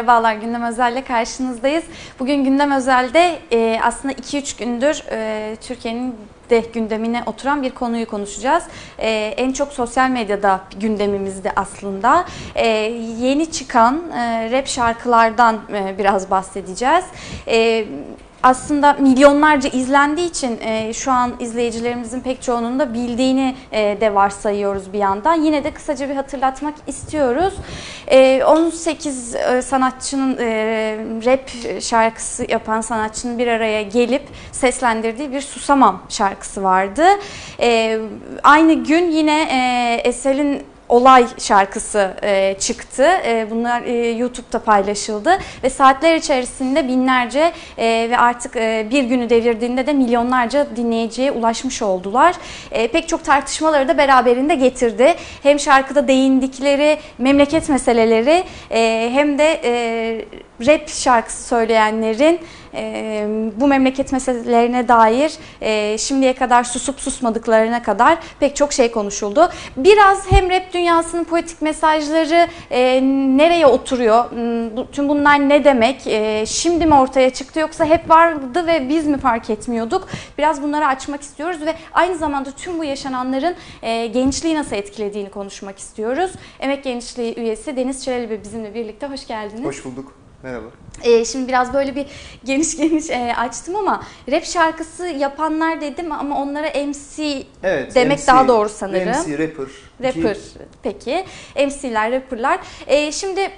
Merhabalar, Gündem Özel'le karşınızdayız. Bugün Gündem Özel'de e, aslında 2-3 gündür e, Türkiye'nin de gündemine oturan bir konuyu konuşacağız. E, en çok sosyal medyada gündemimizde aslında. E, yeni çıkan e, rap şarkılardan e, biraz bahsedeceğiz. E, aslında milyonlarca izlendiği için e, şu an izleyicilerimizin pek çoğunun da bildiğini e, de varsayıyoruz bir yandan. Yine de kısaca bir hatırlatmak istiyoruz. E, 18 e, sanatçının e, rap şarkısı yapan sanatçının bir araya gelip seslendirdiği bir Susamam şarkısı vardı. E, aynı gün yine e, Esel'in olay şarkısı e, çıktı. E, bunlar e, YouTube'da paylaşıldı ve saatler içerisinde binlerce e, ve artık e, bir günü devirdiğinde de milyonlarca dinleyiciye ulaşmış oldular. E, pek çok tartışmaları da beraberinde getirdi. Hem şarkıda değindikleri memleket meseleleri e, hem de e, rap şarkısı söyleyenlerin e, bu memleket meselelerine dair e, şimdiye kadar susup susmadıklarına kadar pek çok şey konuşuldu. Biraz hem rap dünyasının politik mesajları e, nereye oturuyor, tüm bunlar ne demek, e, şimdi mi ortaya çıktı yoksa hep vardı ve biz mi fark etmiyorduk? Biraz bunları açmak istiyoruz ve aynı zamanda tüm bu yaşananların e, gençliği nasıl etkilediğini konuşmak istiyoruz. Emek Gençliği üyesi Deniz Çelebi bizimle birlikte hoş geldiniz. Hoş bulduk. Merhaba. Ee, şimdi biraz böyle bir geniş geniş e, açtım ama rap şarkısı yapanlar dedim ama onlara MC Evet, demek MC, daha doğru sanırım. MC, rapper. Rapper Ki- peki. MC'ler, rapperlar. Ee, şimdi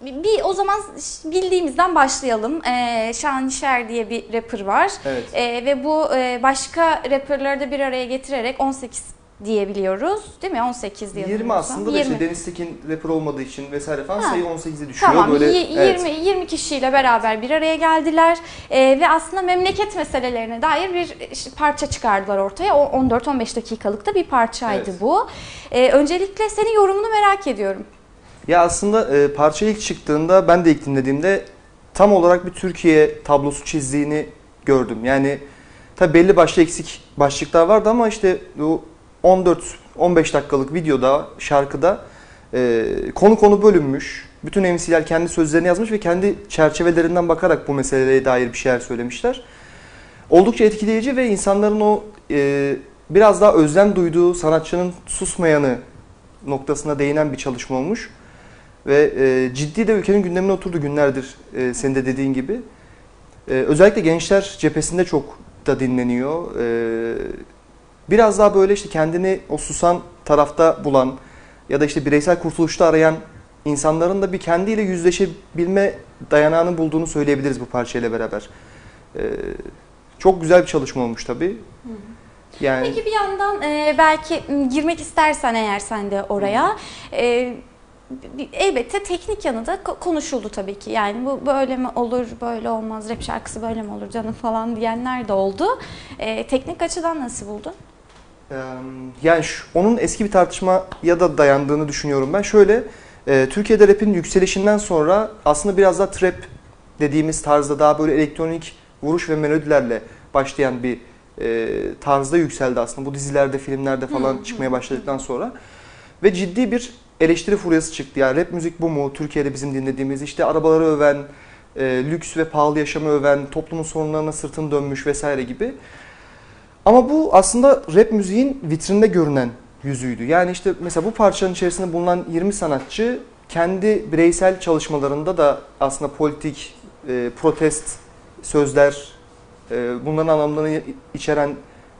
bir o zaman bildiğimizden başlayalım. Ee, Şanışer diye bir rapper var. Evet. Ee, ve bu e, başka rapperları da bir araya getirerek 18 diyebiliyoruz. Değil mi? 18 diye. 20 aslında da 20. işte Deniz Tekin rapper olmadığı için vesaire falan Ha. sayı 18'e düşüyor. Tamam, Böyle, y- 20 evet. 20 kişiyle beraber bir araya geldiler Ee, ve aslında memleket meselelerine dair bir işte parça çıkardılar ortaya. O 14-15 dakikalıkta bir parçaydı Evet. bu. Ee, öncelikle senin yorumunu merak ediyorum. Ya aslında e, parça ilk çıktığında ben de ilk dinlediğimde tam olarak bir Türkiye tablosu çizdiğini gördüm. Yani tabi belli başlı eksik başlıklar vardı ama işte bu 14-15 dakikalık videoda, şarkıda e, konu konu bölünmüş. Bütün MC'ler kendi sözlerini yazmış ve kendi çerçevelerinden bakarak bu meseleye dair bir şeyler söylemişler. Oldukça etkileyici ve insanların o e, biraz daha özlem duyduğu sanatçının susmayanı noktasına değinen bir çalışma olmuş. Ve e, ciddi de ülkenin gündemine oturdu günlerdir e, senin de dediğin gibi. E, özellikle gençler cephesinde çok da dinleniyor. E, biraz daha böyle işte kendini o susan tarafta bulan ya da işte bireysel kurtuluşta arayan insanların da bir kendiyle yüzleşebilme dayanağını bulduğunu söyleyebiliriz bu parçayla beraber. E, çok güzel bir çalışma olmuş tabii. Yani Peki bir yandan e, belki girmek istersen eğer sen de oraya e, elbette teknik yanı da ko- konuşuldu tabii ki. Yani bu böyle mi olur, böyle olmaz, rap şarkısı böyle mi olur canım falan diyenler de oldu. E, teknik açıdan nasıl buldun? Yani şu- onun eski bir tartışmaya da dayandığını düşünüyorum ben. Şöyle, e, Türkiye'de rap'in yükselişinden sonra aslında biraz daha trap dediğimiz tarzda daha böyle elektronik vuruş ve melodilerle başlayan bir e, tarzda yükseldi aslında. Bu dizilerde, filmlerde falan Hı, çıkmaya başladıktan sonra. Ve ciddi bir eleştiri furyası çıktı. Yani rap müzik bu mu? Türkiye'de bizim dinlediğimiz işte arabaları öven, e, lüks ve pahalı yaşamı öven, toplumun sorunlarına sırtını dönmüş vesaire gibi. Ama bu aslında rap müziğin vitrinde görünen yüzüydü. Yani işte mesela bu parçanın içerisinde bulunan 20 sanatçı kendi bireysel çalışmalarında da aslında politik, e, protest sözler, e, bunların anlamlarını içeren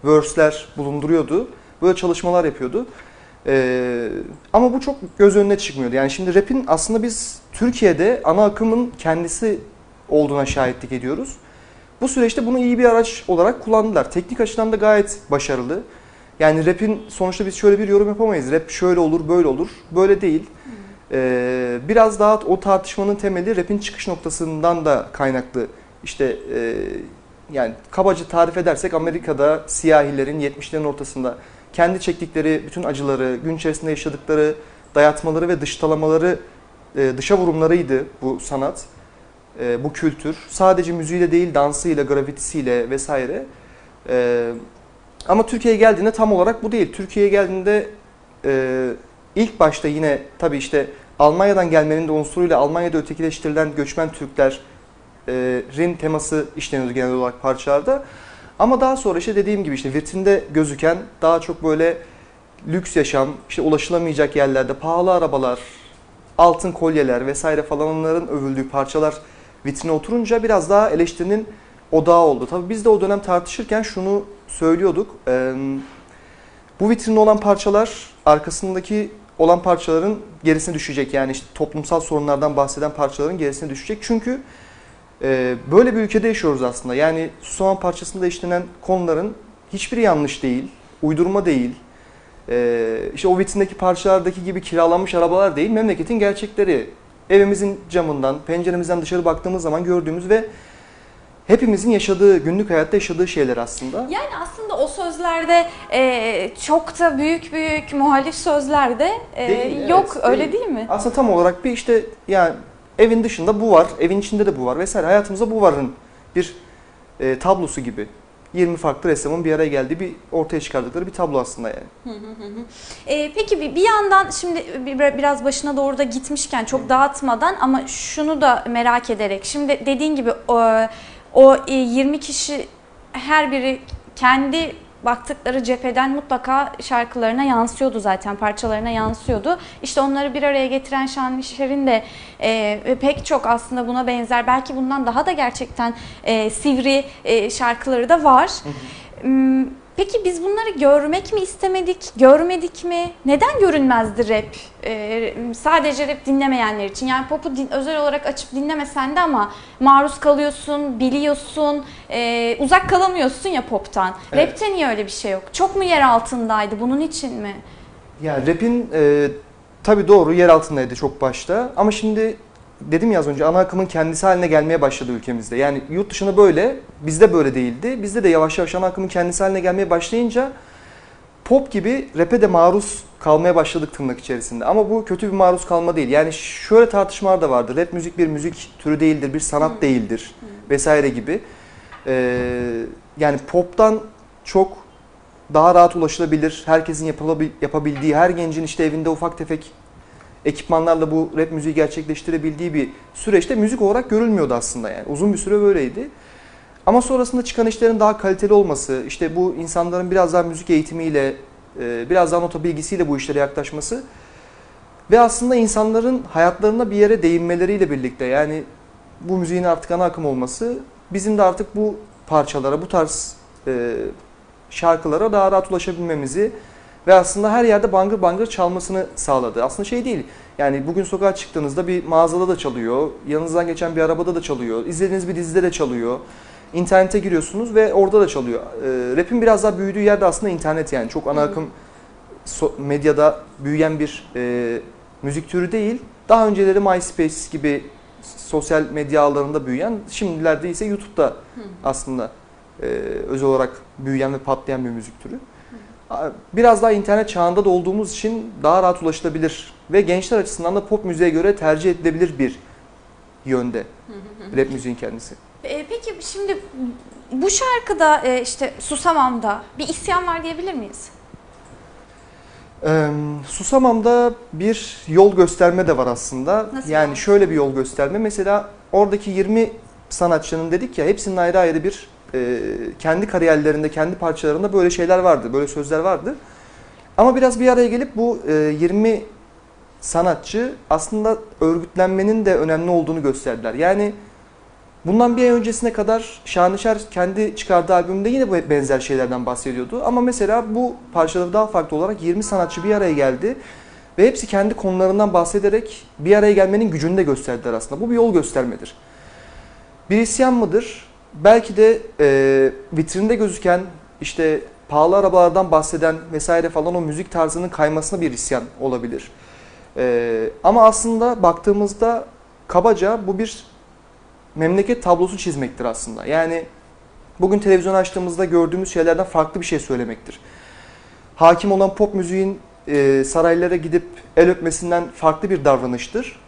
verse'ler bulunduruyordu. Böyle çalışmalar yapıyordu. E, ama bu çok göz önüne çıkmıyordu. Yani şimdi rap'in aslında biz Türkiye'de ana akımın kendisi olduğuna şahitlik ediyoruz. Bu süreçte bunu iyi bir araç olarak kullandılar. Teknik açıdan da gayet başarılı. Yani rap'in sonuçta biz şöyle bir yorum yapamayız. Rap şöyle olur, böyle olur. Böyle değil. Ee, biraz daha o tartışmanın temeli rap'in çıkış noktasından da kaynaklı. İşte e, yani kabaca tarif edersek Amerika'da siyahilerin 70'lerin ortasında kendi çektikleri bütün acıları, gün içerisinde yaşadıkları dayatmaları ve dıştalamaları, e, dışa vurumlarıydı bu sanat e, bu kültür. Sadece müziğiyle değil, dansıyla, grafitisiyle vesaire. E, ama Türkiye'ye geldiğinde tam olarak bu değil. Türkiye'ye geldiğinde e, ilk başta yine tabii işte Almanya'dan gelmenin de unsuruyla Almanya'da ötekileştirilen göçmen Türklerin teması işleniyordu genel olarak parçalarda. Ama daha sonra işte dediğim gibi işte vitrinde gözüken daha çok böyle lüks yaşam, işte ulaşılamayacak yerlerde pahalı arabalar, altın kolyeler vesaire falan onların övüldüğü parçalar vitrine oturunca biraz daha eleştirinin odağı oldu. Tabii biz de o dönem tartışırken şunu söylüyorduk. Ee, bu vitrinde olan parçalar arkasındaki olan parçaların gerisine düşecek. Yani işte toplumsal sorunlardan bahseden parçaların gerisine düşecek. Çünkü e, böyle bir ülkede yaşıyoruz aslında. Yani Susaman parçasında işlenen konuların hiçbiri yanlış değil, uydurma değil. E, işte o vitrindeki parçalardaki gibi kiralanmış arabalar değil, memleketin gerçekleri. Evimizin camından, penceremizden dışarı baktığımız zaman gördüğümüz ve hepimizin yaşadığı, günlük hayatta yaşadığı şeyler aslında. Yani aslında o sözlerde e, çok da büyük büyük muhalif sözlerde e, Değil, yok evet, öyle değil. değil mi? Aslında tam olarak bir işte yani evin dışında bu var, evin içinde de bu var vesaire. Hayatımızda bu varın bir e, tablosu gibi. 20 farklı ressamın bir araya geldiği bir ortaya çıkardıkları bir tablo aslında yani. E, peki bir, bir yandan şimdi bir- biraz başına doğru da gitmişken çok dağıtmadan ama şunu da merak ederek şimdi dediğin gibi o, o e, 20 kişi her biri kendi baktıkları cepheden mutlaka şarkılarına yansıyordu zaten parçalarına yansıyordu. İşte onları bir araya getiren Şanlışer'in de e, pek çok aslında buna benzer belki bundan daha da gerçekten e, sivri e, şarkıları da var. Hmm, Peki biz bunları görmek mi istemedik, görmedik mi? Neden görünmezdi rap? Ee, sadece rap dinlemeyenler için. Yani pop'u din- özel olarak açıp dinlemesen de ama maruz kalıyorsun, biliyorsun, ee, uzak kalamıyorsun ya pop'tan. Evet. Rap'te niye öyle bir şey yok? Çok mu yer altındaydı bunun için mi? Yani rap'in e, tabii doğru yer altındaydı çok başta ama şimdi dedim ya az önce ana akımın kendisi haline gelmeye başladı ülkemizde. Yani yurt dışında böyle, bizde böyle değildi. Bizde de yavaş yavaş ana akımın kendisi haline gelmeye başlayınca pop gibi rap'e de maruz kalmaya başladık tırnak içerisinde. Ama bu kötü bir maruz kalma değil. Yani şöyle tartışmalar da vardı. Rap müzik bir müzik türü değildir, bir sanat değildir vesaire gibi. Ee, yani poptan çok daha rahat ulaşılabilir, herkesin yapabildiği, her gencin işte evinde ufak tefek ekipmanlarla bu rap müziği gerçekleştirebildiği bir süreçte müzik olarak görülmüyordu aslında yani. Uzun bir süre böyleydi. Ama sonrasında çıkan işlerin daha kaliteli olması, işte bu insanların biraz daha müzik eğitimiyle, e, biraz daha nota bilgisiyle bu işlere yaklaşması ve aslında insanların hayatlarına bir yere değinmeleriyle birlikte yani bu müziğin artık ana akım olması bizim de artık bu parçalara, bu tarz e, şarkılara daha rahat ulaşabilmemizi ve aslında her yerde bangır bangır çalmasını sağladı. Aslında şey değil. Yani bugün sokağa çıktığınızda bir mağazada da çalıyor, yanınızdan geçen bir arabada da çalıyor, izlediğiniz bir dizide de çalıyor. İnternete giriyorsunuz ve orada da çalıyor. Ee, rap'in biraz daha büyüdüğü yerde aslında internet yani. Çok ana akım so- medyada büyüyen bir e, müzik türü değil. Daha önceleri MySpace gibi sosyal medya ağlarında büyüyen, şimdilerde ise YouTube'da aslında e, özel olarak büyüyen ve patlayan bir müzik türü. Biraz daha internet çağında da olduğumuz için daha rahat ulaşılabilir ve gençler açısından da pop müziğe göre tercih edilebilir bir yönde rap müziğin kendisi. Ee, peki şimdi bu şarkıda e, işte Susamam'da bir isyan var diyebilir miyiz? Ee, Susamam'da bir yol gösterme de var aslında. Nasıl yani yani? şöyle bir yol gösterme. Mesela oradaki 20 sanatçının dedik ya hepsinin ayrı ayrı bir e, kendi kariyerlerinde, kendi parçalarında böyle şeyler vardı, böyle sözler vardı. Ama biraz bir araya gelip bu e, 20 sanatçı aslında örgütlenmenin de önemli olduğunu gösterdiler. Yani bundan bir ay öncesine kadar Şanışer kendi çıkardığı albümünde yine bu benzer şeylerden bahsediyordu. Ama mesela bu parçaları daha farklı olarak 20 sanatçı bir araya geldi. Ve hepsi kendi konularından bahsederek bir araya gelmenin gücünü de gösterdiler aslında. Bu bir yol göstermedir. Bir isyan mıdır? Belki de e, vitrinde gözüken işte pahalı arabalardan bahseden vesaire falan o müzik tarzının kaymasına bir isyan olabilir. E, ama aslında baktığımızda kabaca bu bir memleket tablosu çizmektir aslında. Yani bugün televizyon açtığımızda gördüğümüz şeylerden farklı bir şey söylemektir. Hakim olan pop müziğin e, saraylara gidip el öpmesinden farklı bir davranıştır.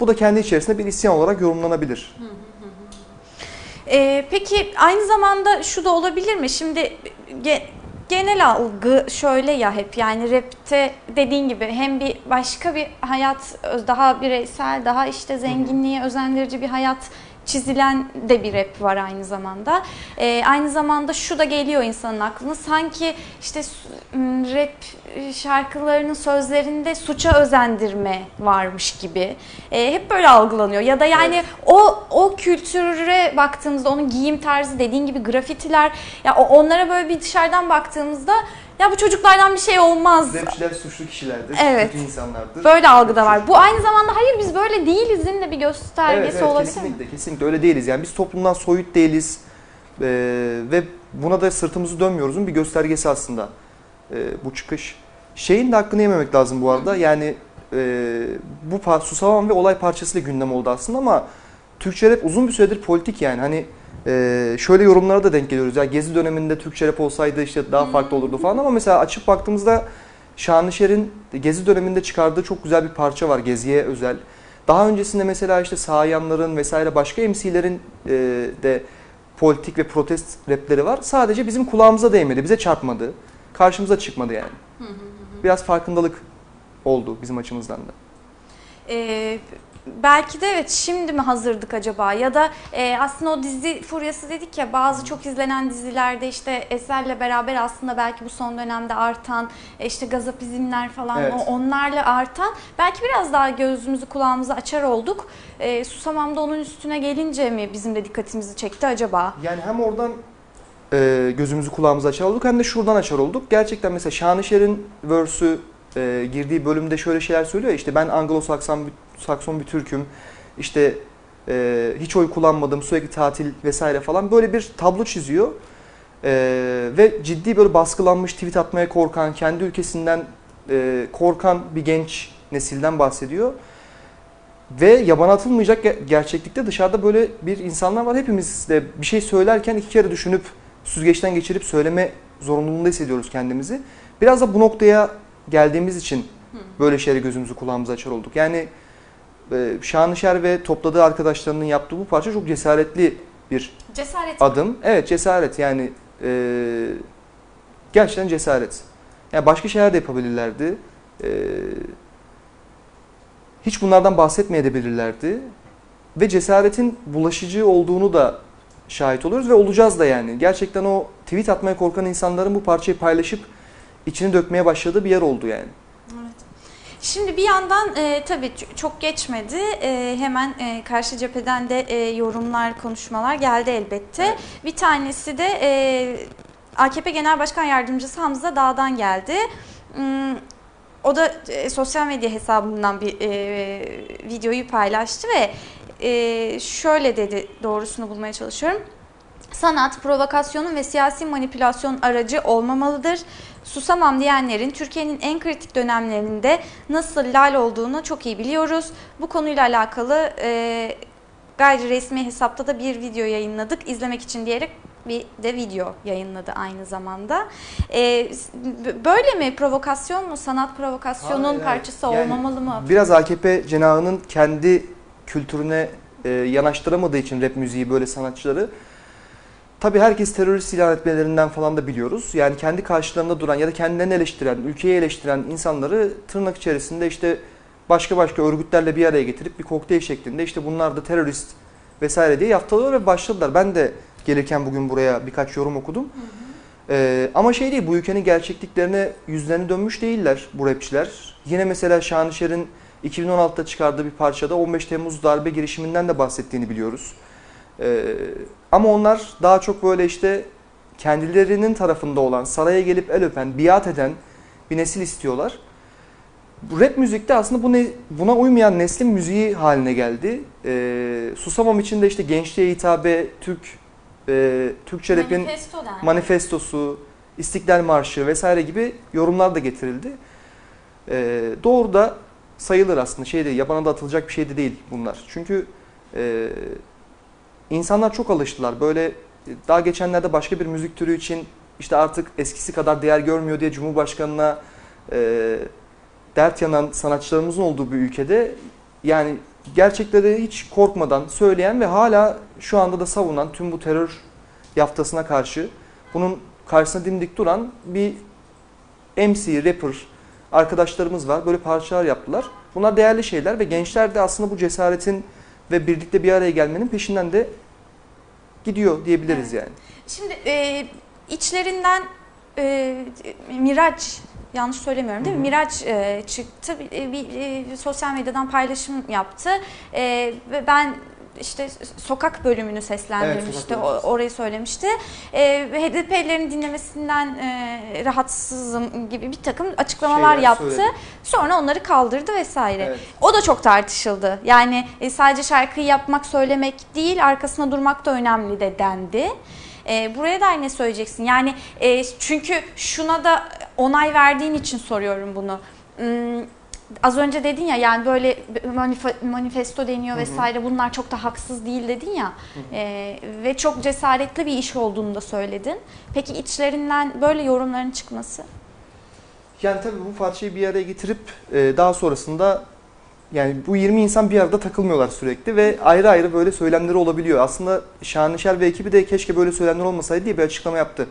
Bu da kendi içerisinde bir isyan olarak yorumlanabilir. Ee, peki aynı zamanda şu da olabilir mi? Şimdi ge- genel algı şöyle ya hep yani rapte dediğin gibi hem bir başka bir hayat daha bireysel daha işte zenginliğe özendirici bir hayat çizilen de bir rap var aynı zamanda. Ee, aynı zamanda şu da geliyor insanın aklına sanki işte rap şarkılarının sözlerinde suça özendirme varmış gibi. Ee, hep böyle algılanıyor ya da yani evet. o o kültüre baktığımızda onun giyim tarzı dediğin gibi grafitiler ya onlara böyle bir dışarıdan baktığımızda ya bu çocuklardan bir şey olmaz. Rapçiler suçlu kişilerdir, evet. kötü insanlardır. Böyle algıda var. Bu aynı zamanda hayır biz böyle değilizin de bir göstergesi evet, evet, olabilir kesinlikle, mi? Kesinlikle öyle değiliz. Yani biz toplumdan soyut değiliz ee, ve buna da sırtımızı dönmüyoruzun bir göstergesi aslında ee, bu çıkış. Şeyin de hakkını yememek lazım bu arada. Yani e, bu Susavam ve olay parçasıyla gündem oldu aslında ama Türkçe rap uzun bir süredir politik yani. Hani ee, şöyle yorumlara da denk geliyoruz. Ya Gezi döneminde Türkçe rap olsaydı işte daha farklı olurdu falan ama mesela açıp baktığımızda Şanlışer'in Gezi döneminde çıkardığı çok güzel bir parça var Gezi'ye özel. Daha öncesinde mesela işte Sayanların vesaire başka MC'lerin e, de politik ve protest rapleri var. Sadece bizim kulağımıza değmedi, bize çarpmadı. Karşımıza çıkmadı yani. Biraz farkındalık oldu bizim açımızdan da. Ee, belki de evet şimdi mi hazırdık acaba ya da e, aslında o dizi furyası dedik ya bazı çok izlenen dizilerde işte Eser'le beraber aslında belki bu son dönemde artan e, işte gazapizmler falan evet. o, onlarla artan belki biraz daha gözümüzü kulağımızı açar olduk. E, Susamam'da onun üstüne gelince mi bizim de dikkatimizi çekti acaba? Yani hem oradan e, gözümüzü kulağımızı açar olduk hem de şuradan açar olduk. Gerçekten mesela Şanışer'in verse'ü e, girdiği bölümde şöyle şeyler söylüyor ya işte ben Anglo-Sakson Sakson bir Türk'üm. İşte e, hiç oy kullanmadım, sürekli tatil vesaire falan böyle bir tablo çiziyor. E, ve ciddi böyle baskılanmış, tweet atmaya korkan, kendi ülkesinden e, korkan bir genç nesilden bahsediyor. Ve yaban atılmayacak gerçeklikte dışarıda böyle bir insanlar var. Hepimiz de bir şey söylerken iki kere düşünüp süzgeçten geçirip söyleme zorunluluğunda hissediyoruz kendimizi. Biraz da bu noktaya geldiğimiz için böyle şeyleri gözümüzü kulağımızı açar olduk. Yani e, Şanışer ve topladığı arkadaşlarının yaptığı bu parça çok cesaretli bir cesaret adım. Mi? Evet cesaret yani e, gerçekten cesaret. Yani başka şeyler de yapabilirlerdi. E, hiç bunlardan bahsetmeyebilirlerdi. Ve cesaretin bulaşıcı olduğunu da şahit oluyoruz ve olacağız da yani. Gerçekten o tweet atmaya korkan insanların bu parçayı paylaşıp içini dökmeye başladığı bir yer oldu yani. Şimdi bir yandan e, tabii çok geçmedi. E, hemen e, karşı cepheden de e, yorumlar, konuşmalar geldi elbette. Evet. Bir tanesi de e, AKP Genel Başkan Yardımcısı Hamza Dağ'dan geldi. Hmm, o da e, sosyal medya hesabından bir e, videoyu paylaştı ve e, şöyle dedi doğrusunu bulmaya çalışıyorum. Sanat, provokasyonun ve siyasi manipülasyon aracı olmamalıdır. Susamam diyenlerin Türkiye'nin en kritik dönemlerinde nasıl lal olduğunu çok iyi biliyoruz. Bu konuyla alakalı e, gayri resmi hesapta da bir video yayınladık. İzlemek için diyerek bir de video yayınladı aynı zamanda. Ee, böyle mi? Provokasyon mu? Sanat provokasyonun hayır, parçası yani olmamalı mı? Biraz AKP cenahının kendi kültürüne e, yanaştıramadığı için rap müziği böyle sanatçıları Tabii herkes terörist ilan etmelerinden falan da biliyoruz. Yani kendi karşılarında duran ya da kendilerini eleştiren, ülkeyi eleştiren insanları tırnak içerisinde işte başka başka örgütlerle bir araya getirip bir kokteyl şeklinde işte bunlar da terörist vesaire diye yaftalıyor ve başladılar. Ben de gelirken bugün buraya birkaç yorum okudum. Hı hı. Ee, ama şey değil bu ülkenin gerçekliklerine yüzlerini dönmüş değiller bu rapçiler. Yine mesela Şanışer'in 2016'da çıkardığı bir parçada 15 Temmuz darbe girişiminden de bahsettiğini biliyoruz. Ee, ama onlar daha çok böyle işte kendilerinin tarafında olan, saraya gelip el öpen, biat eden bir nesil istiyorlar. Rap müzikte aslında bu ne, buna uymayan neslin müziği haline geldi. Ee, Susamam için de işte gençliğe hitabe, Türk e, Türkçe rapin Manifesto manifestosu, İstiklal Marşı vesaire gibi yorumlar da getirildi. Ee, doğru da sayılır aslında. Şeyde yabana da atılacak bir şey de değil bunlar. Çünkü e, insanlar çok alıştılar. Böyle e, daha geçenlerde başka bir müzik türü için işte artık eskisi kadar değer görmüyor diye Cumhurbaşkanı'na e, dert yanan sanatçılarımızın olduğu bir ülkede yani gerçekleri hiç korkmadan söyleyen ve hala şu anda da savunan tüm bu terör yaftasına karşı bunun karşısına dimdik duran bir MC, rapper arkadaşlarımız var. Böyle parçalar yaptılar. Bunlar değerli şeyler ve gençler de aslında bu cesaretin ve birlikte bir araya gelmenin peşinden de gidiyor diyebiliriz yani. Şimdi e, içlerinden e, Miraç yanlış söylemiyorum değil mi? Miraç e, çıktı bir, bir, e, sosyal medyadan paylaşım yaptı E, ve ben işte sokak bölümünü seslendirmişti. Evet, sokak orayı söylemişti. E, ve HDP'lerin dinlemesinden e, rahatsızım gibi bir takım açıklamalar Şeyler yaptı. söyledi. Sonra onları kaldırdı vesaire. Evet. O da çok tartışıldı. Yani e, sadece şarkıyı yapmak, söylemek değil, arkasına durmak da önemli de dendi. E, buraya da ne söyleyeceksin? Yani e, çünkü şuna da onay verdiğin için soruyorum bunu. Hmm, az önce dedin ya yani böyle manife- manifesto deniyor vesaire bunlar çok da haksız değil dedin ya E, ve çok cesaretli bir iş olduğunu da söyledin. Peki içlerinden böyle yorumların çıkması? Yani tabii bu parçayı bir araya getirip e, daha sonrasında yani bu 20 insan bir arada takılmıyorlar sürekli ve ayrı ayrı böyle söylemleri olabiliyor. Aslında Şanışer ve ekibi de keşke böyle söylemler olmasaydı diye bir açıklama yaptı.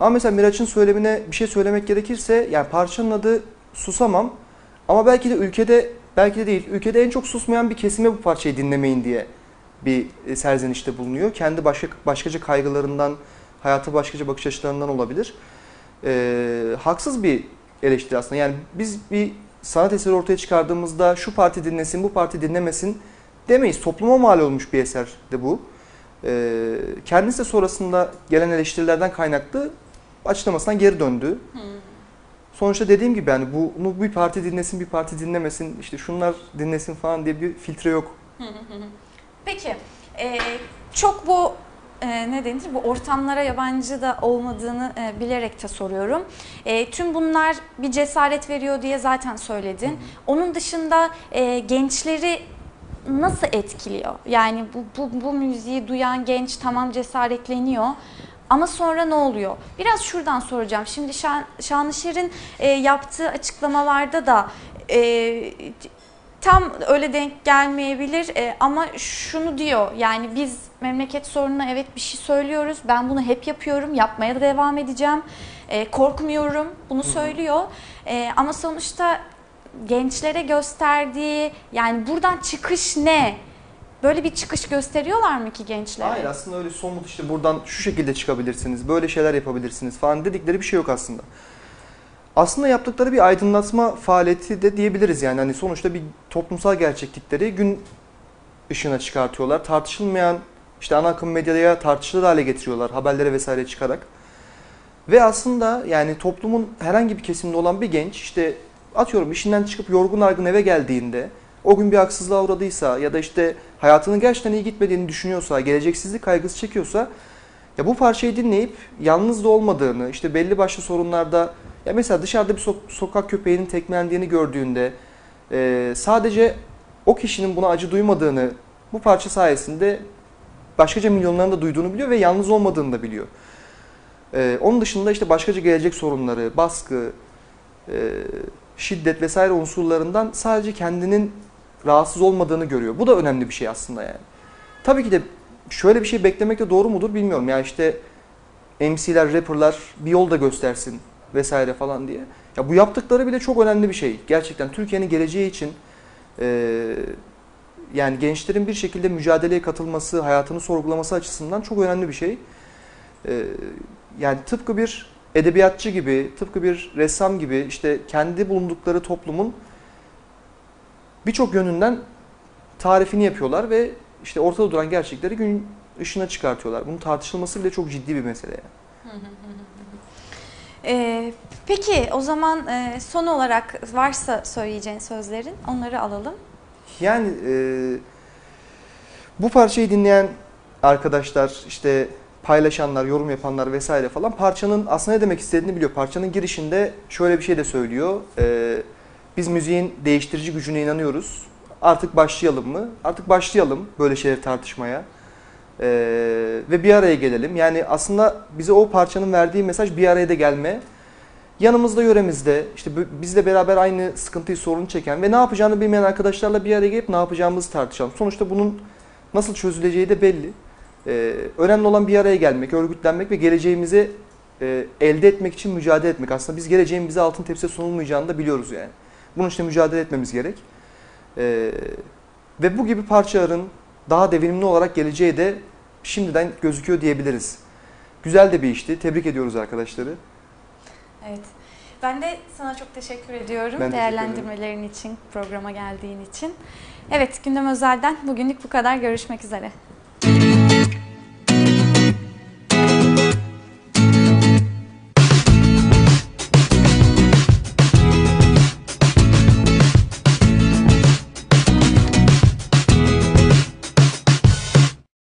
Ama mesela Miraç'ın söylemine bir şey söylemek gerekirse yani parçanın adı Susamam ama belki de ülkede belki de değil ülkede en çok susmayan bir kesime bu parçayı dinlemeyin diye bir e, serzenişte bulunuyor. Kendi başka başkaca kaygılarından, hayata başkaca bakış açılarından olabilir. Ee, haksız bir eleştiri aslında. Yani biz bir sanat eseri ortaya çıkardığımızda şu parti dinlesin, bu parti dinlemesin demeyiz. Topluma mal olmuş bir eser de bu. Ee, kendisi de sonrasında gelen eleştirilerden kaynaklı açıklamasından geri döndü. Sonuçta dediğim gibi yani bunu bir parti dinlesin, bir parti dinlemesin, işte şunlar dinlesin falan diye bir filtre yok. Peki e, çok bu e, ne denir bu ortamlara yabancı da olmadığını e, bilerek de soruyorum. E, tüm bunlar bir cesaret veriyor diye zaten söyledin. Onun dışında e, gençleri nasıl etkiliyor? Yani bu, bu, bu müziği duyan genç tamam cesaretleniyor. Ama sonra ne oluyor? Biraz şuradan soracağım. Şimdi Şan, Şanışer'in e, yaptığı açıklamalarda da e, tam öyle denk gelmeyebilir e, ama şunu diyor. Yani biz memleket sorununa evet bir şey söylüyoruz. Ben bunu hep yapıyorum. Yapmaya da devam edeceğim. E, korkmuyorum. Bunu söylüyor. E, ama sonuçta gençlere gösterdiği yani buradan çıkış ne? Böyle bir çıkış gösteriyorlar mı ki gençlere? Hayır aslında öyle somut işte buradan şu şekilde çıkabilirsiniz, böyle şeyler yapabilirsiniz falan dedikleri bir şey yok aslında. Aslında yaptıkları bir aydınlatma faaliyeti de diyebiliriz yani. Hani sonuçta bir toplumsal gerçeklikleri gün ışığına çıkartıyorlar. Tartışılmayan işte ana akım medyaya tartışılır hale getiriyorlar haberlere vesaire çıkarak. Ve aslında yani toplumun herhangi bir kesiminde olan bir genç işte atıyorum işinden çıkıp yorgun argın eve geldiğinde o gün bir haksızlığa uğradıysa ya da işte hayatının gerçekten iyi gitmediğini düşünüyorsa, geleceksizlik kaygısı çekiyorsa ya bu parçayı dinleyip yalnız da olmadığını, işte belli başlı sorunlarda ya mesela dışarıda bir so- sokak köpeğinin tekmelendiğini gördüğünde e, sadece o kişinin buna acı duymadığını bu parça sayesinde başkaca milyonların da duyduğunu biliyor ve yalnız olmadığını da biliyor. E, onun dışında işte başkaca gelecek sorunları, baskı, e, şiddet vesaire unsurlarından sadece kendinin rahatsız olmadığını görüyor. Bu da önemli bir şey aslında yani. Tabii ki de şöyle bir şey beklemek de doğru mudur bilmiyorum. Yani işte MC'ler, rapperlar bir yol da göstersin vesaire falan diye. Ya bu yaptıkları bile çok önemli bir şey. Gerçekten Türkiye'nin geleceği için e, yani gençlerin bir şekilde mücadeleye katılması, hayatını sorgulaması açısından çok önemli bir şey. E, yani tıpkı bir edebiyatçı gibi, tıpkı bir ressam gibi işte kendi bulundukları toplumun birçok yönünden tarifini yapıyorlar ve işte ortada duran gerçekleri gün ışığına çıkartıyorlar. Bunun tartışılması bile çok ciddi bir mesele. Yani. E, peki o zaman e, son olarak varsa söyleyeceğin sözlerin onları alalım. Yani e, bu parçayı dinleyen arkadaşlar, işte paylaşanlar, yorum yapanlar vesaire falan parçanın aslında ne demek istediğini biliyor. Parçanın girişinde şöyle bir şey de söylüyor. E, biz müziğin değiştirici gücüne inanıyoruz. Artık başlayalım mı? Artık başlayalım böyle şeyleri tartışmaya. E, ve bir araya gelelim. Yani aslında bize o parçanın verdiği mesaj bir araya da gelme. Yanımızda, yöremizde, işte bizle beraber aynı sıkıntıyı, sorunu çeken ve ne yapacağını bilmeyen arkadaşlarla bir araya gelip ne yapacağımızı tartışalım. Sonuçta bunun nasıl çözüleceği de belli. Ee, önemli olan bir araya gelmek, örgütlenmek ve geleceğimize e, elde etmek için mücadele etmek. Aslında biz geleceğin bize altın tepsi sunulmayacağını da biliyoruz yani. Bunun için mücadele etmemiz gerek. E, ve bu gibi parçaların daha devinimli olarak geleceği de şimdiden gözüküyor diyebiliriz. Güzel de bir işti. Tebrik ediyoruz arkadaşları. Evet. Ben de sana çok teşekkür ediyorum Ben teşekkür değerlendirmelerin için, programa geldiğin için. Evet, Gündem Özel'den bugünlük bu kadar. Görüşmek üzere.